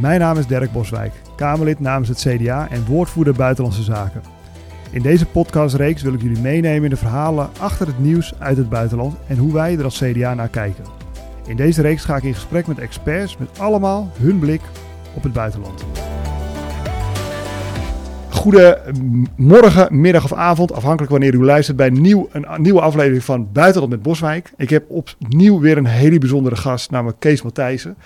Mijn naam is Dirk Boswijk, Kamerlid namens het CDA en woordvoerder Buitenlandse Zaken. In deze podcastreeks wil ik jullie meenemen in de verhalen achter het nieuws uit het buitenland en hoe wij er als CDA naar kijken. In deze reeks ga ik in gesprek met experts met allemaal hun blik op het buitenland. Goedemorgen, middag of avond, afhankelijk wanneer u luistert bij nieuw, een nieuwe aflevering van Buitenland met Boswijk. Ik heb opnieuw weer een hele bijzondere gast, namelijk Kees Matthijssen.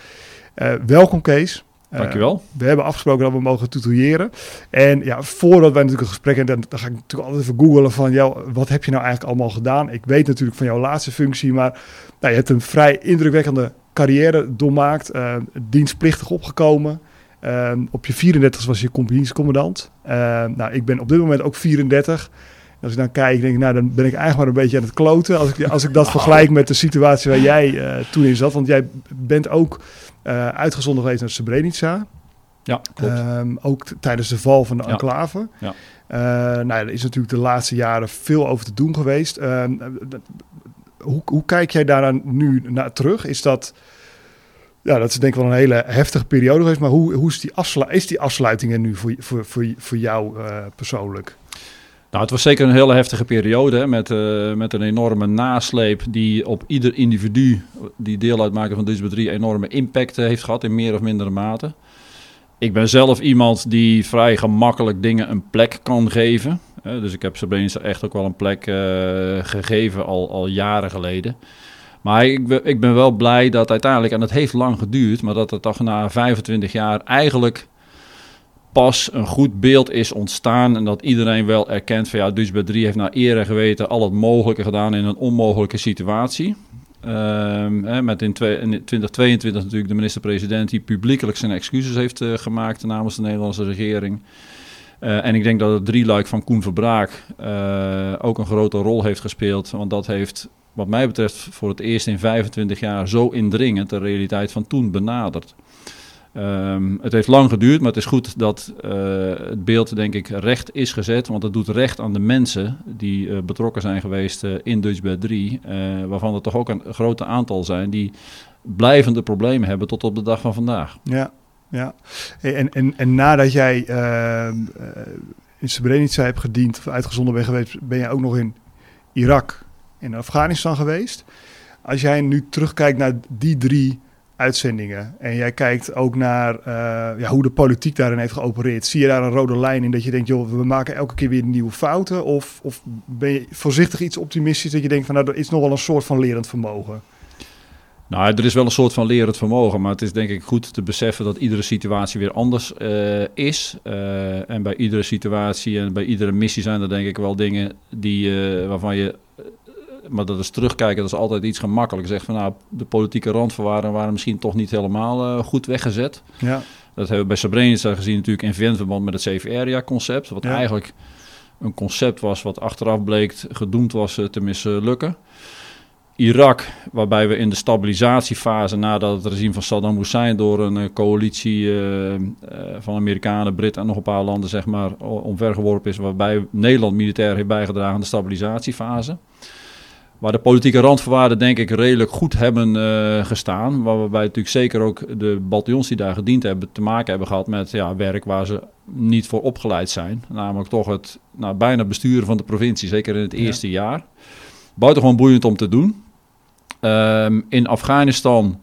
Uh, welkom Kees. Uh, Dankjewel. We hebben afgesproken dat we mogen tutoyeren. En ja, voordat wij natuurlijk een gesprek hebben, dan, ga ik natuurlijk altijd even googelen van, jou, wat heb je nou eigenlijk allemaal gedaan? Ik weet natuurlijk van jouw laatste functie, maar nou, je hebt een vrij indrukwekkende carrière doormaakt, uh, dienstplichtig opgekomen. Uh, op je 34 was je compagniescommandant. Uh, nou, ik ben op dit moment ook 34. Als ik dan kijk, denk ik, nou, dan ben ik eigenlijk maar een beetje aan het kloten. Als ik, als ik dat vergelijk met de situatie waar jij uh, toen in zat. Want jij bent ook uh, uitgezonden geweest naar Srebrenica. Ja, klopt. Um, ook tijdens de val van de enclave. Ja. Uh, nou, er is natuurlijk de laatste jaren veel over te doen geweest. Uh, hoe, hoe kijk jij daaraan nu naar terug? Is dat... Ja, dat is denk ik wel een hele heftige periode geweest. Maar hoe, hoe is, die afslu is die afsluiting er nu voor, voor, voor, voor jou persoonlijk? Nou, het was zeker een hele heftige periode met, uh, met een enorme nasleep die op ieder individu die deel uitmaken van deze 3 enorme impact uh, heeft gehad in meer of mindere mate. Ik ben zelf iemand die vrij gemakkelijk dingen een plek kan geven. Dus ik heb Srebrenica echt ook wel een plek gegeven al, al jaren geleden. Maar ik ik ben wel blij dat uiteindelijk, en dat heeft lang geduurd, maar dat het toch na 25 jaar eigenlijk pas een goed beeld is ontstaan en dat iedereen wel erkent van ja, Dutch 3 heeft naar eer en geweten al het mogelijke gedaan in een onmogelijke situatie. Hè, met in, twee, in 2022 natuurlijk de minister-president die publiekelijk zijn excuses heeft uh, gemaakt namens de Nederlandse regering. Uh, en ik denk dat het drieluik van Koen Verbraak uh, ook een grote rol heeft gespeeld. Want dat heeft wat mij betreft voor het eerst in 25 jaar zo indringend de realiteit van toen benaderd. Um, het heeft lang geduurd, maar het is goed dat uh, het beeld, denk ik, recht is gezet. Want het doet recht aan de mensen die uh, betrokken zijn geweest uh, in Dutchbed 3. waarvan er toch ook een groot aantal zijn die blijvende problemen hebben tot op de dag van vandaag. Ja, ja. En, en, en nadat jij in Srebrenica hebt gediend of uitgezonden bent geweest, ben jij ook nog in Irak en Afghanistan geweest. Als jij nu terugkijkt naar die drie uitzendingen. En jij kijkt ook naar uh, ja, hoe de politiek daarin heeft geopereerd. Zie je daar een rode lijn in dat je denkt, joh, we maken elke keer weer nieuwe fouten? Of, of ben je voorzichtig iets optimistisch dat je denkt van nou, er is nog wel een soort van lerend vermogen? Nou, er is wel een soort van lerend vermogen, maar het is denk ik goed te beseffen dat iedere situatie weer anders uh, is. Uh, en bij iedere situatie en bij iedere missie zijn er denk ik wel dingen die, waarvan je maar dat is terugkijken, dat is altijd iets gemakkelijk. Zeg van nou, de politieke randvoorwaarden waren misschien toch niet helemaal uh, goed weggezet. Ja. Dat hebben we bij Srebrenica gezien natuurlijk in VN-verband met het CVR-concept. Wat ja. eigenlijk een concept was wat achteraf bleek gedoemd was uh, te mislukken. Irak, waarbij we in de stabilisatiefase nadat het regime van Saddam Hussein door een uh, coalitie uh, uh, van Amerikanen, Britten en nog een paar landen zeg maar omvergeworpen is, waarbij Nederland militair heeft bijgedragen aan de stabilisatiefase. Waar de politieke randvoorwaarden denk ik redelijk goed hebben uh, gestaan. Waarbij natuurlijk zeker ook de bataljons die daar gediend hebben te maken hebben gehad met ja, werk waar ze niet voor opgeleid zijn. Namelijk toch het nou, bijna besturen van de provincie, zeker in het eerste ja. jaar. Buitengewoon boeiend om te doen. Um, in Afghanistan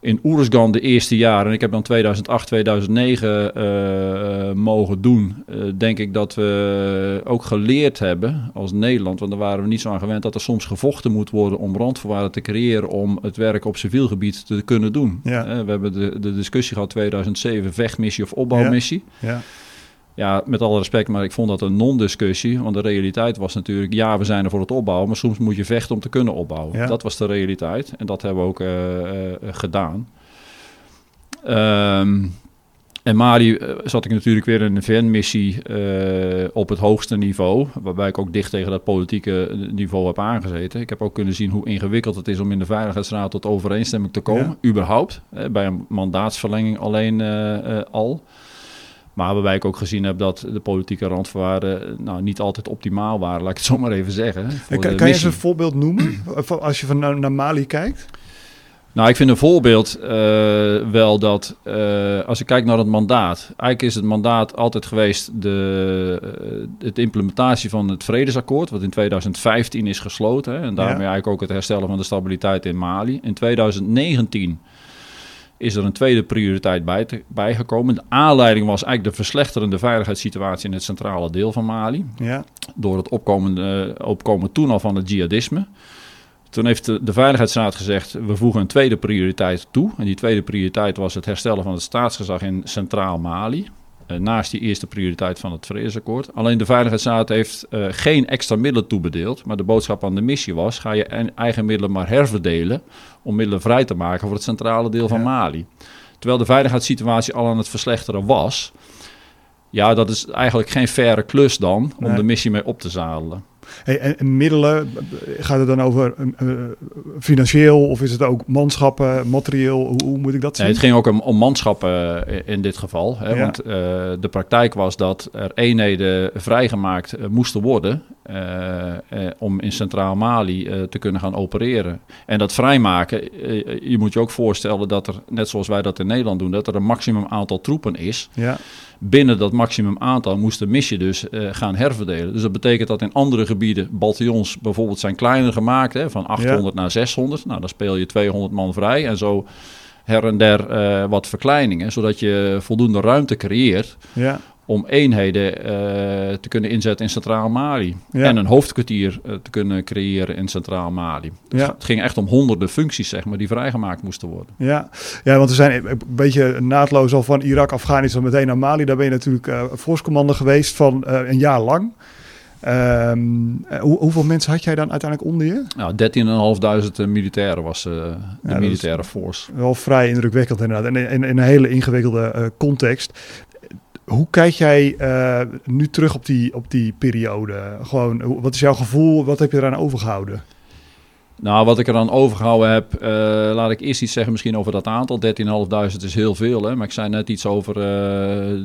in Oeruzgan de eerste jaren, en ik heb dan 2008, 2009 uh, uh, mogen doen, uh, denk ik dat we ook geleerd hebben als Nederland, want daar waren we niet zo aan gewend, dat er soms gevochten moet worden om randvoorwaarden te creëren om het werk op civiel gebied te kunnen doen. Ja. we hebben de, de discussie gehad 2007, vechtmissie of opbouwmissie. Ja. ja. Ja, met alle respect, maar ik vond dat een non-discussie. Want de realiteit was natuurlijk, ja, we zijn er voor het opbouwen, maar soms moet je vechten om te kunnen opbouwen. Ja. Dat was de realiteit en dat hebben we ook uh, uh, gedaan. Um, en Mali uh, zat ik natuurlijk weer in een VN-missie op het hoogste niveau, waarbij ik ook dicht tegen dat politieke niveau heb aangezeten. Ik heb ook kunnen zien hoe ingewikkeld het is om in de Veiligheidsraad tot overeenstemming te komen, ja. überhaupt. bij een mandaatsverlenging alleen al. Maar waarbij ik ook gezien heb dat de politieke randvoorwaarden nou, niet altijd optimaal waren, laat ik het zo maar even zeggen. Kan, kan je eens een voorbeeld noemen als je van naar, naar Mali kijkt? Nou, ik vind een voorbeeld uh, wel dat uh, als ik kijk naar het mandaat. Eigenlijk is het mandaat altijd geweest de, uh, implementatie van het vredesakkoord, wat in 2015 is gesloten. Hè, en daarmee ja. eigenlijk ook het herstellen van de stabiliteit in Mali. In 2019 is er een tweede prioriteit bij te, bijgekomen. De aanleiding was eigenlijk de verslechterende veiligheidssituatie in het centrale deel van Mali. Ja. Door het opkomen, opkomen toen al van het jihadisme. Toen heeft de, de, Veiligheidsraad gezegd, we voegen een tweede prioriteit toe. En die tweede prioriteit was het herstellen van het staatsgezag in Centraal Mali. Uh, naast die eerste prioriteit van het vredesakkoord. Alleen de Veiligheidsraad heeft uh, geen extra middelen toebedeeld. Maar de boodschap aan de missie was, ga je eigen middelen maar herverdelen... om middelen vrij te maken voor het centrale deel van ja. Mali. Terwijl de veiligheidssituatie al aan het verslechteren was... Ja, dat is eigenlijk geen faire klus dan om nee. de missie mee op te zadelen. Hey, en, en, middelen, gaat het dan over uh, financieel of is het ook manschappen, materieel? Hoe, hoe moet ik dat zien? Nee, het ging ook om, om manschappen in dit geval. Hè, ja. Want uh, de praktijk was dat er eenheden vrijgemaakt moesten worden om in Centraal Mali te kunnen gaan opereren. En dat vrijmaken, je moet je ook voorstellen dat er, net zoals wij dat in Nederland doen, dat er een maximum aantal troepen is. Ja binnen dat maximum aantal moest de missie dus gaan herverdelen. Dus dat betekent dat in andere gebieden bataljons bijvoorbeeld zijn kleiner gemaakt, hè, van 800 ja. naar 600. Nou, dan speel je 200 man vrij en zo her en der uh, wat verkleiningen, zodat je voldoende ruimte creëert ja om eenheden uh, te kunnen inzetten in Centraal Mali. Ja. En een hoofdkwartier uh, te kunnen creëren in Centraal Mali. Dus ja. Het ging echt om honderden functies, zeg maar, die vrijgemaakt moesten worden. Ja, ja want we zijn een beetje naadloos al van Irak, Afghanistan meteen naar Mali. Daar ben je natuurlijk uh, geweest van een jaar lang. Um, hoe, hoeveel mensen had jij dan uiteindelijk onder je? Nou, 13.500 militairen was de ja, militaire force. Wel vrij indrukwekkend inderdaad. En in, in een hele ingewikkelde context hoe kijk jij uh, nu terug op die, op die periode? Gewoon, wat is jouw gevoel? Wat heb je eraan overgehouden? Nou, wat ik eraan overgehouden heb, uh, laat ik eerst iets zeggen misschien over dat aantal. 13.500 is heel veel, hè? maar ik zei net iets over uh,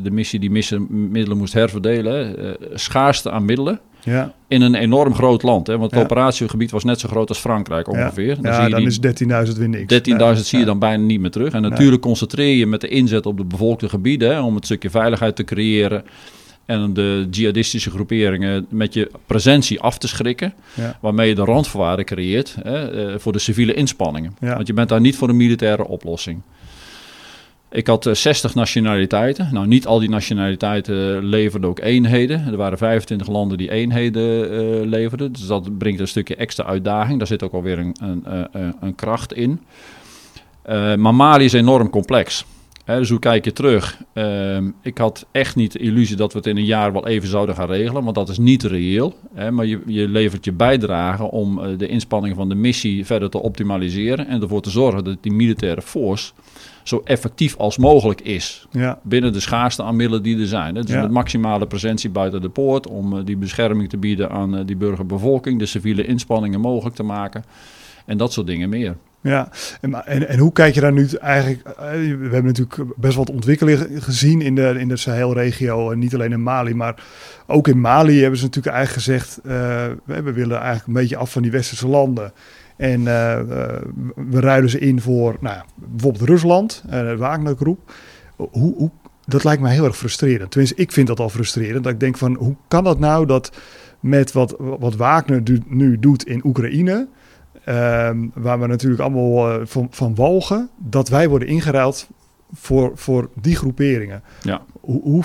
de missie die missen, middelen moest herverdelen. schaarste aan middelen. Ja. In een enorm groot land. Hè? Want het ja. operatiegebied was net zo groot als Frankrijk ongeveer. Ja, dan, ja, dan is 10.000 weer niks. 13.000 zie je dan bijna niet meer terug. En natuurlijk concentreer je met de inzet op de bevolkte gebieden... Hè, om het stukje veiligheid te creëren... en de jihadistische groeperingen met je presentie af te schrikken... waarmee je de randvoorwaarden creëert hè, uh, voor de civiele inspanningen. Want je bent daar niet voor een militaire oplossing. Ik had uh, 60 nationaliteiten. Nou, niet al die nationaliteiten leverden ook eenheden. Er waren 25 landen die eenheden uh, leverden. Dus dat brengt een stukje extra uitdaging. Daar zit ook alweer een, een, een, een kracht in. Uh, maar Mali is enorm complex. Hè, dus hoe kijk je terug? ik had echt niet de illusie dat we het in een jaar wel even zouden gaan regelen, want dat is niet reëel. Hè, maar je, je, levert je bijdrage om de inspanningen van de missie verder te optimaliseren en ervoor te zorgen dat die militaire force zo effectief als mogelijk is. Ja. Binnen de schaarste aan middelen die er zijn. Dus Ja. met maximale presentie buiten de poort. Om uh, die bescherming te bieden aan uh, die burgerbevolking. De civiele inspanningen mogelijk te maken. En dat soort dingen meer. Ja, en, en, en, hoe kijk je daar nu eigenlijk? Uh, we hebben natuurlijk best wat ontwikkelingen gezien in de, in de Sahelregio. En niet alleen in Mali, maar ook in Mali hebben ze natuurlijk eigenlijk gezegd: we willen eigenlijk een beetje af van die westerse landen. En uh, we ruilen ze in voor nou, bijvoorbeeld Rusland, uh, de Wagner-groep. Hoe, hoe, dat lijkt me heel erg frustrerend. Tenminste, ik vind dat al frustrerend. Dat ik denk van, hoe kan dat nou dat met wat, wat Wagner nu doet in Oekraïne... Ehm, waar we natuurlijk allemaal van, van walgen... dat wij worden ingeruild voor, voor die groeperingen. Ja. Hoe, hoe,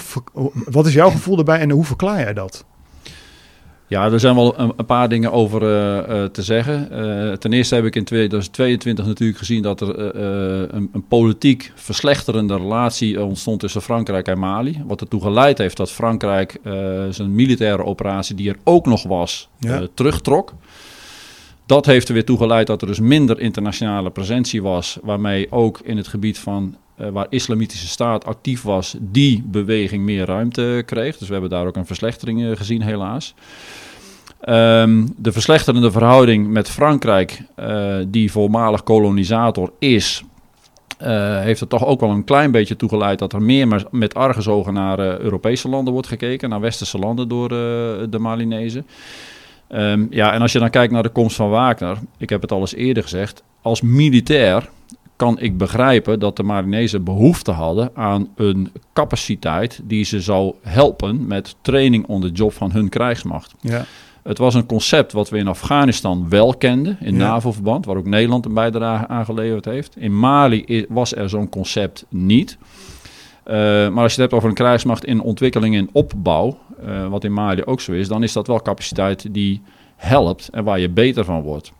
wat is jouw gevoel daarbij en hoe verklaar jij dat? Ja, er zijn wel een, een paar dingen over uh, uh, te zeggen. Uh, ten eerste heb ik in 2022 natuurlijk gezien dat er een, een, politiek verslechterende relatie ontstond tussen Frankrijk en Mali. Wat ertoe geleid heeft dat Frankrijk zijn militaire operatie, die er ook nog was, ja. terugtrok. Dat heeft er weer toe geleid dat er dus minder internationale presentie was, waarmee ook in het gebied van uh, waar islamitische staat actief was, die beweging meer ruimte kreeg. Dus we hebben daar ook een verslechtering uh, gezien, helaas. Um, de verslechterende verhouding met Frankrijk, uh, die voormalig kolonisator is, heeft er toch ook wel een klein beetje toegeleid dat er meer met argusogen naar Europese landen wordt gekeken, naar westerse landen door de Malinezen. Um, ja, en als je dan kijkt naar de komst van Wagner, ik heb het al eens eerder gezegd, als militair kan ik begrijpen dat de Marinese behoefte hadden aan een capaciteit die ze zou helpen met training on the job van hun krijgsmacht. Ja. Het was een concept wat we in Afghanistan wel kenden, in Ja. NAVO-verband, waar ook Nederland een bijdrage aan geleverd heeft. In Mali was er zo'n concept niet. Eh, maar als je het hebt over een krijgsmacht in ontwikkeling en opbouw, eh, wat in Mali ook zo is, dan is dat wel capaciteit die helpt en waar je beter van wordt.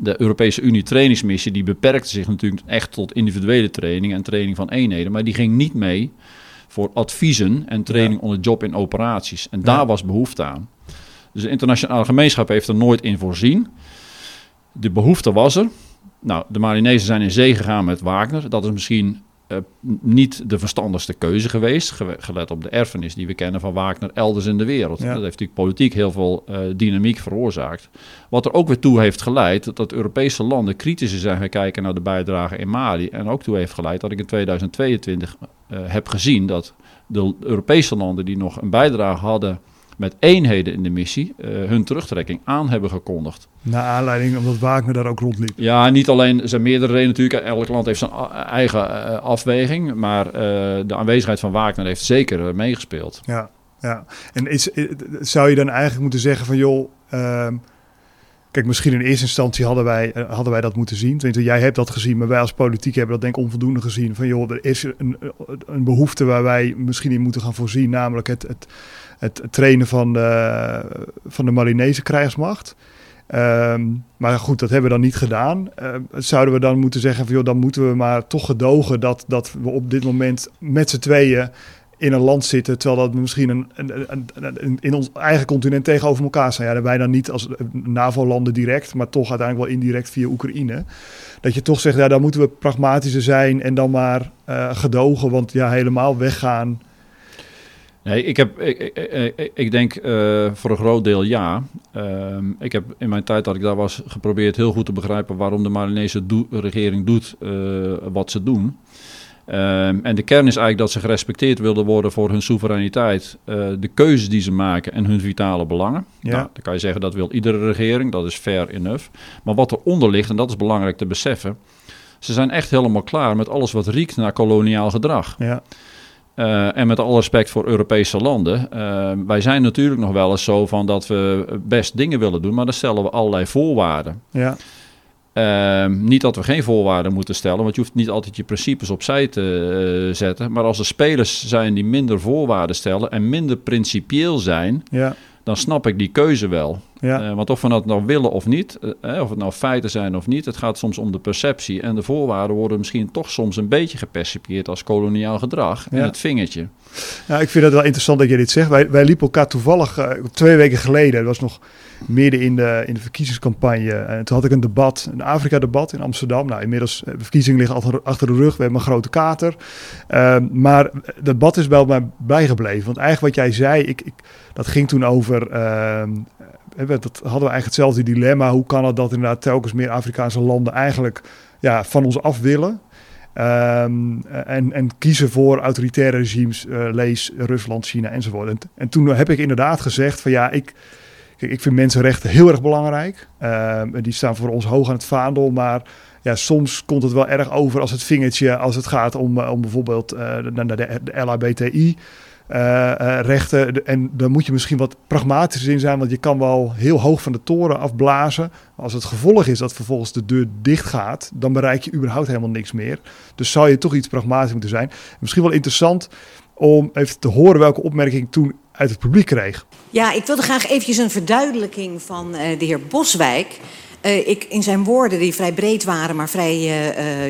De Europese Unie trainingsmissie die beperkte zich natuurlijk echt tot individuele training en training van eenheden, maar die ging niet mee voor adviezen en training on the job in operaties. En daar Ja. was behoefte aan. Dus de internationale gemeenschap heeft er nooit in voorzien. De behoefte was er. Nou, de Marinezen zijn in zee gegaan met Wagner. Dat is misschien eh, niet de verstandigste keuze geweest, ge- gelet op de erfenis die we kennen van Wagner elders in de wereld. Ja. Dat heeft natuurlijk politiek heel veel eh, dynamiek veroorzaakt. Wat er ook weer toe heeft geleid dat Europese landen kritischer zijn gaan kijken naar de bijdrage in Mali. En ook toe heeft geleid dat ik in 2022 eh, heb gezien dat de Europese landen die nog een bijdrage hadden met eenheden in de missie, eh, hun terugtrekking aan hebben gekondigd. Naar aanleiding omdat Wagner daar ook rondliep. Ja, niet alleen, er zijn meerdere redenen natuurlijk. Elk land heeft zijn eigen eh, afweging. Maar eh, de aanwezigheid van Wagner heeft zeker meegespeeld. Ja, ja. En is, zou je dan eigenlijk moeten zeggen van joh, ehm, kijk, misschien in eerste instantie hadden wij, hadden wij dat moeten zien. Tenminste, jij hebt dat gezien, maar wij als politiek hebben dat denk ik onvoldoende gezien. Van joh, er is een, een behoefte waar wij misschien in moeten gaan voorzien, namelijk het, het, het trainen van de, van de Marinese krijgsmacht. Ehm, maar goed, dat hebben we dan niet gedaan. Ehm, zouden we dan moeten zeggen van joh, dan moeten we maar toch gedogen dat, dat we op dit moment met z'n tweeën in een land zitten, terwijl dat misschien een, een, in ons eigen continent tegenover elkaar staan. Ja, wij dan niet als NAVO-landen direct, maar toch uiteindelijk wel indirect via Oekraïne. Dat je toch zegt, ja, dan moeten we pragmatischer zijn en dan maar eh, gedogen, want ja, helemaal weggaan. Nee, ik, heb, ik, ik, ik- denk eh, voor een groot deel ja. Ehm, ik heb in mijn tijd dat ik daar was geprobeerd heel goed te begrijpen waarom de Marinese regering doet eh, wat ze doen. Ehm, en de kern is eigenlijk dat ze gerespecteerd wilden worden voor hun soevereiniteit, eh, de keuzes die ze maken en hun vitale belangen. Ja. Nou, dan kan je zeggen dat wil iedere regering, dat is fair enough. Maar wat eronder ligt, en dat is belangrijk te beseffen, ze zijn echt helemaal klaar met alles wat riekt naar koloniaal gedrag. Ja, Uh, en met alle respect voor Europese landen. uh, wij zijn natuurlijk nog wel eens zo van dat we best dingen willen doen, maar dan stellen we allerlei voorwaarden. ja, Uh, niet dat we geen voorwaarden moeten stellen, want je hoeft niet altijd je principes opzij te uh, zetten. Maar als er spelers zijn die minder voorwaarden stellen en minder principieel zijn, ja, dan snap ik die keuze wel. Ja. Uh, want of we dat nou willen of niet, uh, of het nou feiten zijn of niet, het gaat soms om de perceptie. En de voorwaarden worden misschien toch soms een beetje gepercipieerd als koloniaal gedrag. Ja. En het vingertje. Nou, ik vind het wel interessant dat je dit zegt. Wij, wij liepen elkaar toevallig uh, twee weken geleden, dat was nog midden in de, in de verkiezingscampagne. En toen had ik een debat, een Afrika-debat in Amsterdam. Nou, inmiddels, de verkiezingen liggen achter, achter de rug. We hebben een grote kater. Uh, maar het debat is wel mij bijgebleven. Want eigenlijk wat jij zei, ik, ik, dat ging toen over... Dat hadden we eigenlijk hetzelfde dilemma. Hoe kan het dat inderdaad telkens meer Afrikaanse landen eigenlijk ja, van ons af willen? Um, en, en, kiezen voor autoritaire regimes, uh, lees Rusland, China enzovoort. En, en, toen heb ik inderdaad gezegd van ja, ik, ik vind mensenrechten heel erg belangrijk. Uh, die staan voor ons hoog aan het vaandel, maar ja, soms komt het wel erg over als het vingertje, als het gaat om, om bijvoorbeeld uh, de, de, de LHBTI. Uh, uh, rechten. En daar moet je misschien wat pragmatischer in zijn, want je kan wel heel hoog van de toren afblazen. Als het gevolg is dat vervolgens de deur dicht gaat, dan bereik je überhaupt helemaal niks meer. Dus zou je toch iets pragmatisch moeten zijn. Misschien wel interessant om even te horen welke opmerking toen uit het publiek kreeg. Ja, ik wilde graag eventjes een verduidelijking van uh, de heer Boswijk. Ik, in zijn woorden, die vrij breed waren, maar vrij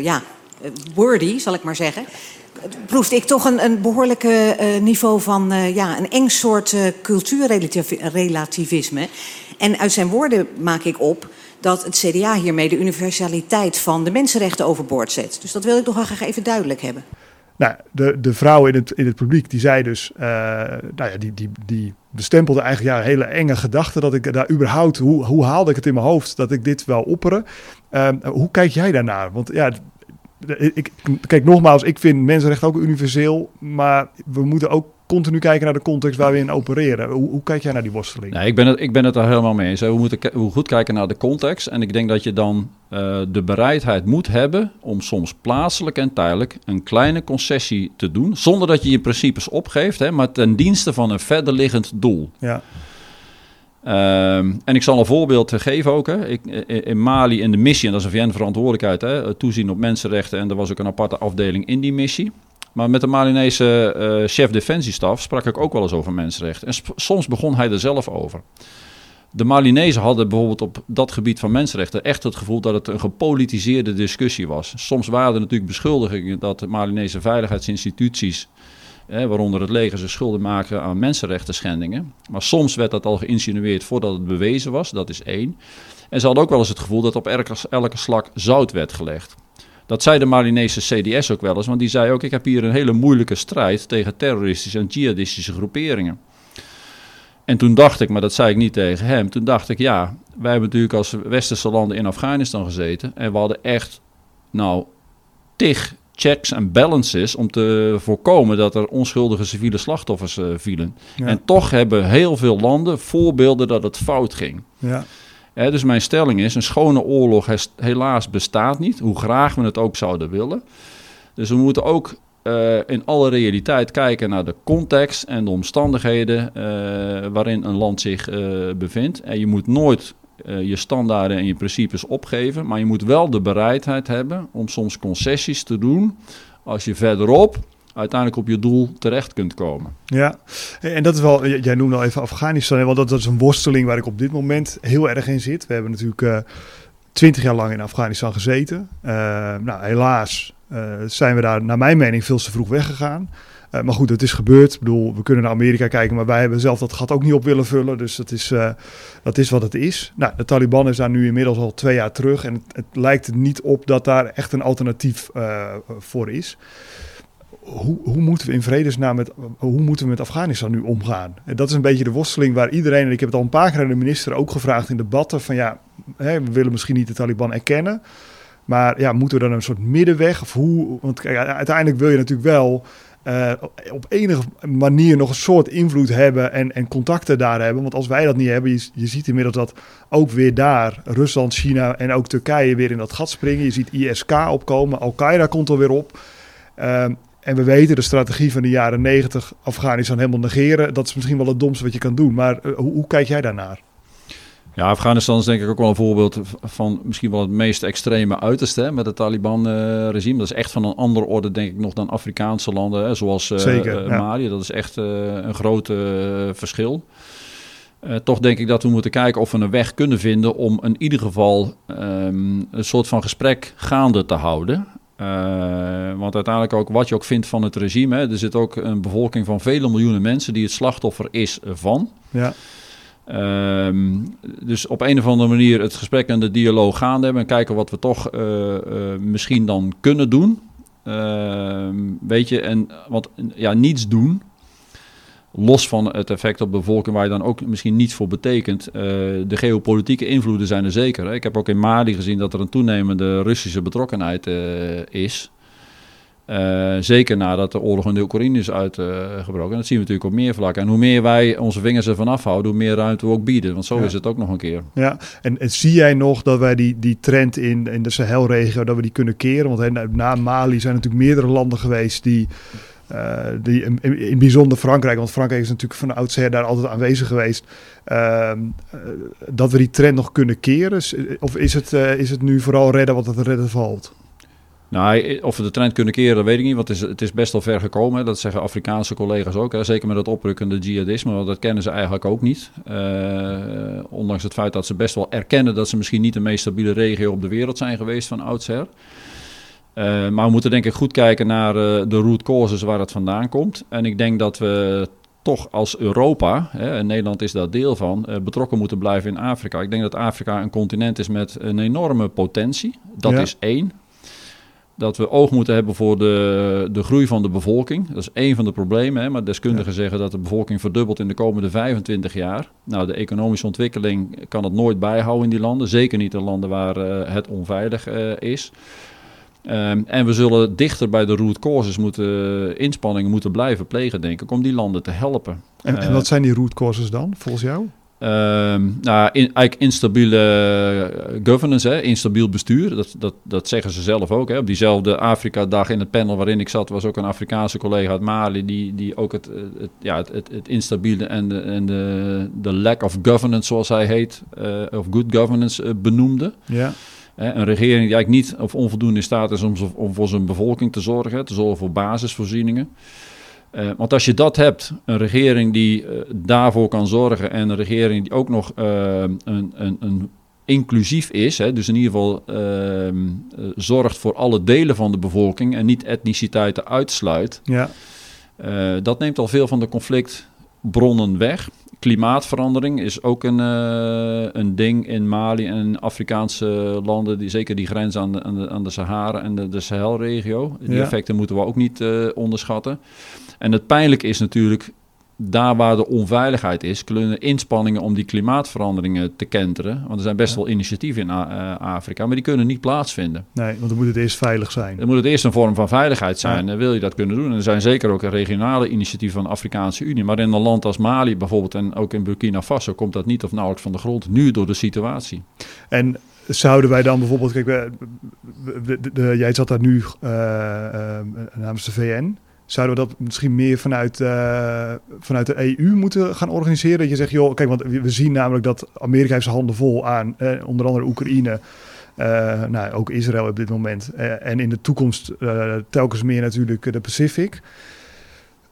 ja, wordy, zal ik maar zeggen proefde ik toch een, een uh, niveau van uh, ja, een eng soort uh, cultuurrelativisme. En uit zijn woorden maak ik op dat het CDA hiermee de universaliteit van de mensenrechten overboord zet. Dus dat wil ik toch wel graag even duidelijk hebben. Nou, de, de vrouw in het, in het publiek die zei dus, nou ja, die, die, die bestempelde eigenlijk ja, hele enge gedachten dat ik daar überhaupt, hoe, hoe haalde ik het in mijn hoofd dat ik dit wel opperen? Uh, hoe kijk jij daarnaar? Want ja, ik, kijk, nogmaals, ik vind mensenrechten ook universeel, maar we moeten ook continu kijken naar de context waar we in opereren. Hoe, hoe kijk jij naar die worsteling? Nee, ik, ben het, ik ben het daar helemaal mee eens. We moeten we goed kijken naar de context. En ik denk dat je dan uh, de bereidheid moet hebben om soms plaatselijk en tijdelijk een kleine concessie te doen. Zonder dat je je principes opgeeft, hè, maar ten dienste van een verder liggend doel. Ja. Ehm, en ik zal een voorbeeld geven ook. Hè. Ik, in Mali in de missie, en dat is een VN-verantwoordelijkheid, toezien op mensenrechten. En er was ook een aparte afdeling in die missie. Maar met de Malinese uh, chef defensiestaf sprak ik ook wel eens over mensenrechten. En soms begon hij er zelf over. De Malinezen hadden bijvoorbeeld op dat gebied van mensenrechten echt het gevoel dat het een gepolitiseerde discussie was. Soms waren er natuurlijk beschuldigingen dat de Malinese veiligheidsinstituties waaronder het leger zich schulden maken aan mensenrechten schendingen. Maar soms werd dat al geïnsinueerd voordat het bewezen was, dat is één. En ze hadden ook wel eens het gevoel dat op elke, elke slak zout werd gelegd. Dat zei de Malinese CDS ook wel eens, want die zei ook: Ik heb hier een hele moeilijke strijd tegen terroristische en jihadistische groeperingen. En toen dacht ik, maar dat zei ik niet tegen hem, toen dacht ik: Ja, wij hebben natuurlijk als westerse landen in Afghanistan gezeten en we hadden echt, nou, tig checks en balances om te voorkomen dat er onschuldige civiele slachtoffers uh, vielen. En toch hebben heel veel landen voorbeelden dat het fout ging. Ja. dus mijn stelling is: een schone oorlog helaas bestaat niet, hoe graag we het ook zouden willen. Dus we moeten ook uh, in alle realiteit kijken naar de context en de omstandigheden uh, waarin een land zich bevindt. En je moet nooit je standaarden en je principes opgeven. Maar je moet wel de bereidheid hebben om soms concessies te doen als je verderop uiteindelijk op je doel terecht kunt komen. Ja, en dat is wel, jij noemde al even Afghanistan, want dat, dat is een worsteling waar ik op dit moment heel erg in zit. We hebben natuurlijk uh, twintig jaar lang in Afghanistan gezeten. Uh, nou, helaas zijn we daar naar mijn mening veel te vroeg weggegaan. Uh, maar goed, het is gebeurd. Ik bedoel, we kunnen naar Amerika kijken, maar wij hebben zelf dat gat ook niet op willen vullen. Dus dat is, uh, dat is wat het is. Nou, de Taliban is daar nu inmiddels al twee jaar terug. En het, het lijkt er niet op dat daar echt een alternatief uh, voor is. Hoe, hoe, moeten we in vredesnaam met, hoe moeten we met Afghanistan nu omgaan? En dat is een beetje de worsteling waar iedereen, en ik heb het al een paar keer aan de minister ook gevraagd in debatten, van ja, hè, we willen misschien niet de Taliban erkennen. Maar ja, moeten we dan een soort middenweg? Of hoe? Want uiteindelijk wil je natuurlijk wel uh, op enige manier nog een soort invloed hebben en, en contacten daar hebben. Want als wij dat niet hebben, je, ziet inmiddels dat ook weer daar Rusland, China en ook Turkije weer in dat gat springen. Je ziet ISK opkomen, Al-Qaeda komt er weer op. Uh, en we weten de strategie van de jaren 90 Afghanistan helemaal negeren. Dat is misschien wel het domste wat je kan doen. Maar uh, hoe, hoe kijk jij daarnaar? Ja, Afghanistan is denk ik ook wel een voorbeeld van misschien wel het meest extreme uiterste hè, met het Taliban-regime. dat is echt van een andere orde, denk ik, nog dan Afrikaanse landen, hè, zoals uh, Zeker, uh, Mali. Dat is echt uh, een groot verschil. toch denk ik dat we moeten kijken of we een weg kunnen vinden om in ieder geval um, een soort van gesprek gaande te houden. want uiteindelijk ook wat je ook vindt van het regime, hè, er zit ook een bevolking van vele miljoenen mensen die het slachtoffer is van. Ja. Um, dus op een of andere manier het gesprek en de dialoog gaande hebben en kijken wat we toch uh, uh, misschien dan kunnen doen. Uh, weet je, en wat ja, niets doen, los van het effect op de bevolking, waar je dan ook misschien niets voor betekent. de geopolitieke invloeden zijn er zeker. Hè. Ik heb ook in Mali gezien dat er een toenemende Russische betrokkenheid is. Uh, zeker nadat de oorlog in de Oekraïne is uitgebroken. en dat zien we natuurlijk op meer vlakken. En hoe meer wij onze vingers ervan afhouden, hoe meer ruimte we ook bieden. Want zo ja. is het ook nog een keer. Ja, en, en, zie jij nog dat wij die, die trend in, in de Sahelregio, dat we die kunnen keren? Want na Mali zijn natuurlijk meerdere landen geweest die... Uh, die in, bijzonder Frankrijk, want Frankrijk is natuurlijk van oudsher daar altijd aanwezig geweest. Uh, uh, dat we die trend nog kunnen keren? Of is het, is het nu vooral redden wat het redden valt? Nou, of we de trend kunnen keren, dat weet ik niet. Want het is, het is best wel ver gekomen. Dat zeggen Afrikaanse collega's ook. Hè. Zeker met het oprukkende jihadisme. Want dat kennen ze eigenlijk ook niet. Uh, ondanks het feit dat ze best wel erkennen dat ze misschien niet de meest stabiele regio op de wereld zijn geweest van oudsher. Uh, maar we moeten denk ik goed kijken naar uh, de root causes waar het vandaan komt. En ik denk dat we toch als Europa, hè, en Nederland is daar deel van, betrokken moeten blijven in Afrika. Ik denk dat Afrika een continent is met een enorme potentie. Dat ja. is één dat we oog moeten hebben voor de, de groei van de bevolking. Dat is één van de problemen. Hè? Maar deskundigen ja. zeggen dat de bevolking verdubbelt in de komende 25 jaar. Nou, de economische ontwikkeling kan het nooit bijhouden in die landen. Zeker niet in landen waar uh, het onveilig uh, is. Ehm, en we zullen dichter bij de root causes moeten, inspanningen moeten blijven plegen, denk ik, om die landen te helpen. En, en wat zijn die root causes dan, volgens jou? Ehm, nou, in, eigenlijk instabiele eh, governance, hè, instabiel bestuur. Dat, dat, dat zeggen ze zelf ook. Hè. Op diezelfde Afrika-dag in het panel waarin ik zat, was ook een Afrikaanse collega uit Mali, die, die ook het, het, ja, het, het, het instabiele en, de, en de, de lack of governance, zoals hij heet, uh, of good governance, uh, benoemde. Ja. Een regering die eigenlijk niet of onvoldoende in staat is om, om voor zijn bevolking te zorgen, te zorgen voor basisvoorzieningen. Uh, want als je dat hebt, een regering die uh, daarvoor kan zorgen en een regering die ook nog uh, een, een, een, inclusief is, hè, dus in ieder geval ehm, zorgt voor alle delen van de bevolking en niet etniciteiten uitsluit, ja. dat neemt al veel van de conflictbronnen weg. Klimaatverandering is ook een, een ding in Mali en in Afrikaanse landen, die, zeker die grens aan de, aan de, aan de Sahara en de, de Sahelregio. Die Ja. effecten moeten we ook niet onderschatten. En het pijnlijke is natuurlijk, daar waar de onveiligheid is, kunnen inspanningen om die klimaatveranderingen te kenteren. Want er zijn best wel initiatieven in eh, Afrika, maar die kunnen niet plaatsvinden. Nee, want dan moet het eerst veilig zijn. Dan moet het eerst een vorm van veiligheid zijn. Wil je dat kunnen doen? En er zijn zeker ook regionale initiatieven van de Afrikaanse Unie. Maar in een land als Mali bijvoorbeeld en ook in Burkina Faso komt dat niet of nauwelijks van de grond. Nu door de situatie. En zouden wij dan bijvoorbeeld, kijk, we- we- we- de- de- jij zat daar nu eh, eh, namens de VN. Zouden we dat misschien meer vanuit, eh, vanuit de EU moeten gaan organiseren? Dat je zegt, joh, kijk, want we zien namelijk dat Amerika heeft zijn handen vol aan, eh, onder andere Oekraïne, eh, nou, ook Israël op dit moment. Eh, en in de toekomst telkens meer natuurlijk de Pacific.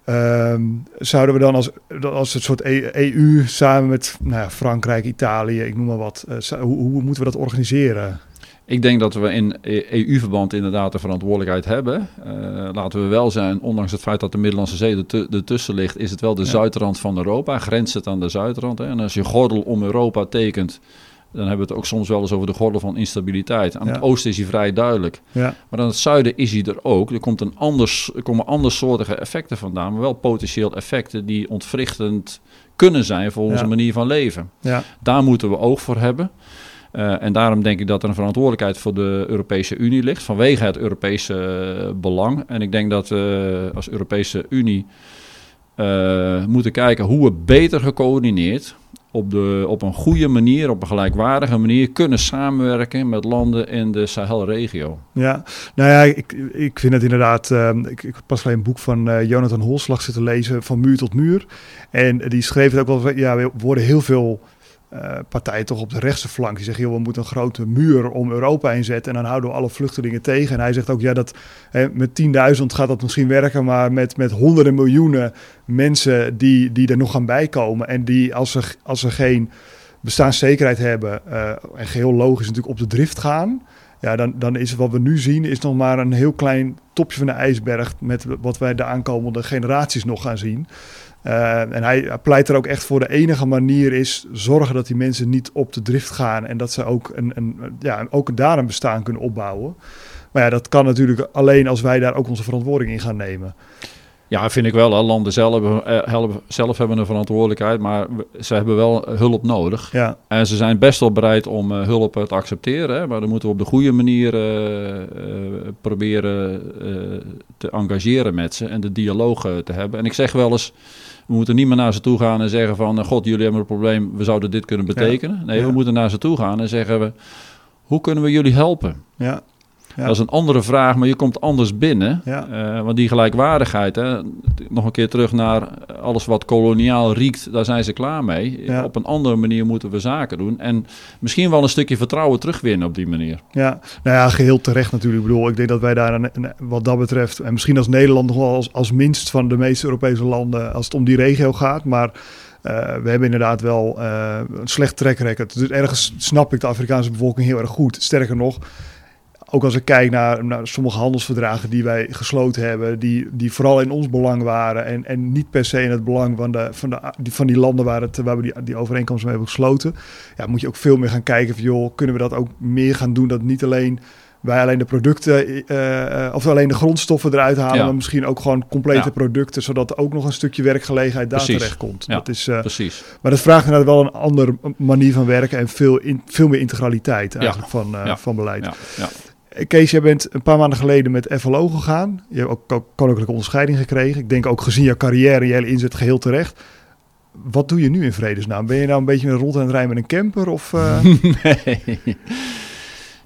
Ehm, zouden we dan als, als het soort E- EU samen met nou ja, Frankrijk, Italië, ik noem maar wat, hoe, hoe moeten we dat organiseren? Ik denk dat we in EU-verband inderdaad de verantwoordelijkheid hebben. Eh, laten we wel zijn, ondanks het feit dat de Middellandse Zee ertu- ertussen ligt, is het wel de Ja. zuidrand van Europa, grenst het aan de zuidrand. Hè. En als je gordel om Europa tekent, dan hebben we het ook soms wel eens over de gordel van instabiliteit. Aan Ja. het oosten is hij vrij duidelijk. Ja, Maar aan het zuiden is hij er ook. Er, komt een anders, er komen andersoortige effecten vandaan, maar wel potentieel effecten die ontwrichtend kunnen zijn voor onze manier van leven. ja, Daar moeten we oog voor hebben. Eh, en daarom denk ik dat er een verantwoordelijkheid voor de Europese Unie ligt, vanwege het Europese eh, belang. En ik denk dat we als Europese Unie eh, moeten kijken hoe we beter gecoördineerd op, de, op een goede manier, op een gelijkwaardige manier kunnen samenwerken met landen in de Sahelregio. ja. Nou ja, ik, ik vind het inderdaad. ehm, ik, pas alleen een boek van eh, Jonathan Holslag zitten lezen, Van Muur tot Muur. En die schreef het ook wel. Ja, we worden heel veel. Eh, partijen toch op de rechtse flank die zeggen, joh, we moeten een grote muur om Europa inzetten en dan houden we alle vluchtelingen tegen. En hij zegt ook, ja, dat hè, met 10.000 gaat dat misschien werken, maar met, met honderden miljoenen mensen die, die er nog gaan bijkomen en die als ze, als ze geen bestaanszekerheid hebben eh, en geheel logisch natuurlijk op de drift gaan, ja, dan, dan is wat we nu zien is nog maar een heel klein topje van de ijsberg met wat wij de aankomende generaties nog gaan zien. Uh, en hij pleit er ook echt voor de enige manier is zorgen dat die mensen niet op de drift gaan en dat ze ook, een, een, ja, ook daar een bestaan kunnen opbouwen. Maar ja, dat kan natuurlijk alleen als wij daar ook onze verantwoording in gaan nemen. Ja, vind ik wel. Hè. Landen zelf, uh, zelf hebben een verantwoordelijkheid, maar ze hebben wel hulp nodig. Ja. En ze zijn best wel bereid om uh, hulp te accepteren, hè. maar dan moeten we op de goede manier uh, proberen te engageren met ze en de dialoog te hebben. En ik zeg wel eens, we moeten niet meer naar ze toe gaan en zeggen van... God, jullie hebben een probleem, we zouden dit kunnen betekenen. Ja. Nee, ja. we moeten naar ze toe gaan en zeggen we... Hoe kunnen we jullie helpen? Ja. Ja. Dat is een andere vraag, maar je komt anders binnen. Ja. Uh, want die gelijkwaardigheid, hè, nog een keer terug naar alles wat koloniaal riekt, daar zijn ze klaar mee. Ja. Op een andere manier moeten we zaken doen. En misschien wel een stukje vertrouwen terugwinnen op die manier. Ja, nou ja, geheel terecht natuurlijk. Ik bedoel, ik denk dat wij daar een, een, wat dat betreft, en misschien als Nederland nog wel als, als minst van de meeste Europese landen, als het om die regio gaat. Maar uh, we hebben inderdaad wel uh, een slecht track record. Dus ergens snap ik de Afrikaanse bevolking heel erg goed. Sterker nog, ook als ik kijk naar, naar, sommige handelsverdragen die wij gesloten hebben, die, die vooral in ons belang waren en, en niet per se in het belang van, de, van, de, van die landen waar, het, waar we die, die overeenkomst mee hebben gesloten. Ja, moet je ook veel meer gaan kijken van, joh, kunnen we dat ook meer gaan doen? Dat niet alleen wij alleen de producten, uh, of alleen de grondstoffen eruit halen, ja. maar misschien ook gewoon complete ja. producten, zodat ook nog een stukje werkgelegenheid daar Precies. terecht komt. Ja, dat is, uh, precies. Maar dat vraagt inderdaad wel een andere manier van werken en veel, in, veel meer integraliteit eigenlijk van, uh, van beleid. Kees, jij bent een paar maanden geleden met FLO gegaan. Je hebt ook, koninklijke onderscheiding gekregen. Ik denk ook gezien jouw carrière en je hele inzet geheel terecht. Wat doe je nu in vredesnaam? Ben je nou een beetje rond aan het rijden met een camper? Of, uh... nee.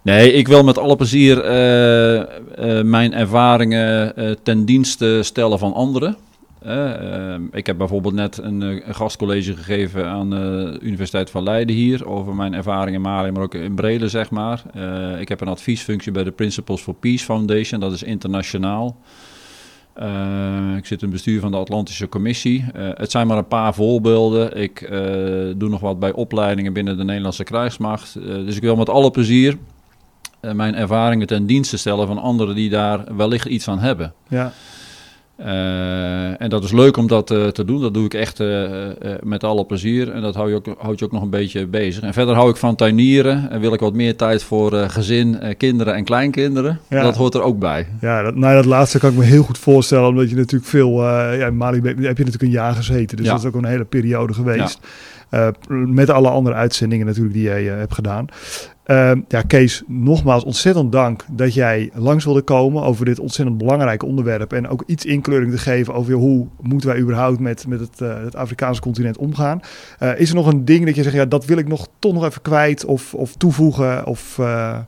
nee, ik wil met alle plezier uh, uh, mijn ervaringen ten dienste stellen van anderen. Ehm, ik heb bijvoorbeeld net een, een gastcollege gegeven aan de Universiteit van Leiden hier over mijn ervaringen in Mali, maar ook in Brede, zeg maar. ik heb een adviesfunctie bij de Principles for Peace Foundation, dat is internationaal. Ik zit in het bestuur van de Atlantische Commissie. Het zijn maar een paar voorbeelden. Ik doe nog wat bij opleidingen binnen de Nederlandse krijgsmacht. dus ik wil met alle plezier mijn ervaringen ten dienste stellen van anderen die daar wellicht iets aan hebben. Ja. Uh, en dat is leuk om dat uh, te doen. Dat doe ik echt uh, met alle plezier. En dat hou je, ook, houdt je ook nog een beetje bezig. En verder hou ik van tuinieren. En wil ik wat meer tijd voor gezin, kinderen en kleinkinderen. Ja. Dat hoort er ook bij. Ja, dat, nou, dat laatste kan ik me heel goed voorstellen. Omdat je natuurlijk veel... ja, in Mali heb je natuurlijk een jaar gezeten. Dus ja. dat is ook een hele periode geweest. Ja. met alle andere uitzendingen natuurlijk die jij hebt gedaan. Uh, ja, Kees, nogmaals ontzettend dank dat jij langs wilde komen over dit ontzettend belangrijke onderwerp. En ook iets inkleuring te geven over hoe moeten wij überhaupt met, met het, uh, het Afrikaanse continent omgaan. Uh, is er nog een ding dat je zegt, ja, dat wil ik nog toch nog even kwijt of, of toevoegen? Of, uh...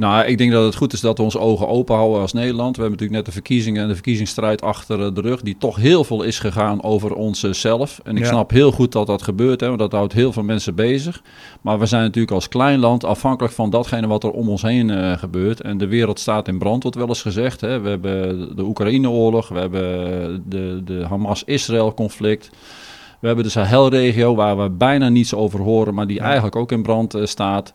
Nou, ik denk dat het goed is dat we onze ogen open houden als Nederland. We hebben natuurlijk net de verkiezingen en de verkiezingsstrijd achter de rug, die toch heel veel is gegaan over onszelf. En ik ja. snap heel goed dat dat gebeurt, hè, want dat houdt heel veel mensen bezig. Maar we zijn natuurlijk als klein land afhankelijk van datgene wat er om ons heen uh, gebeurt. En de wereld staat in brand, wordt wel eens gezegd. Hè. We hebben de Oekraïne-oorlog, we hebben de, de Hamas-Israël-conflict. We hebben de Sahelregio, waar we bijna niets over horen, maar die ja. eigenlijk ook in brand uh, staat.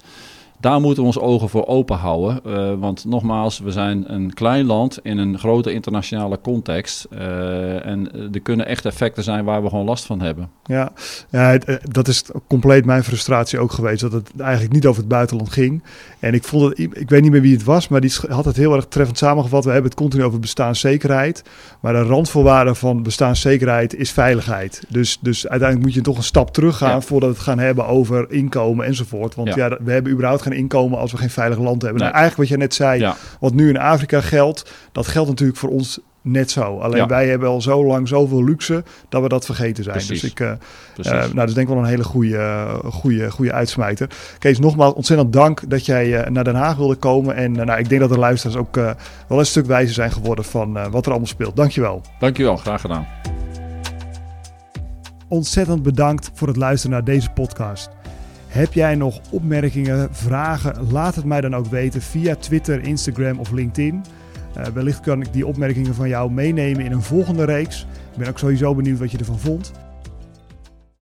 Daar moeten we ons ogen voor open houden. Uh, want nogmaals, we zijn een klein land in een grote internationale context. Uh, en er kunnen echt effecten zijn waar we gewoon last van hebben. Ja, ja dat is compleet mijn frustratie ook geweest. Dat het eigenlijk niet over het buitenland ging. En ik vond het, ik weet niet meer wie het was, maar die had het heel erg treffend samengevat. We hebben het continu over bestaanszekerheid. Maar de randvoorwaarde van bestaanszekerheid is veiligheid. Dus, dus uiteindelijk moet je toch een stap terug gaan ja. voordat we het gaan hebben over inkomen enzovoort. Want ja, ja we hebben überhaupt geen inkomen als we geen veilig land hebben. Nee. Nou, eigenlijk wat je net zei, ja. wat nu in Afrika geldt, dat geldt natuurlijk voor ons net zo. Alleen ja. wij hebben al zo lang zoveel luxe dat we dat vergeten zijn. Precies. Dus ik, uh, uh, nou, dat is denk ik wel een hele goede, goede, goede uitsmijter. Kees, nogmaals ontzettend dank dat jij uh, naar Den Haag wilde komen. En nou, ik denk dat de luisteraars ook wel een stuk wijzer zijn geworden van wat er allemaal speelt. Dankjewel. Dankjewel, graag gedaan. Ontzettend bedankt voor het luisteren naar deze podcast. Heb jij nog opmerkingen, vragen? Laat het mij dan ook weten via Twitter, Instagram of LinkedIn. Uh, wellicht kan ik die opmerkingen van jou meenemen in een volgende reeks. Ik ben ook sowieso benieuwd wat je ervan vond.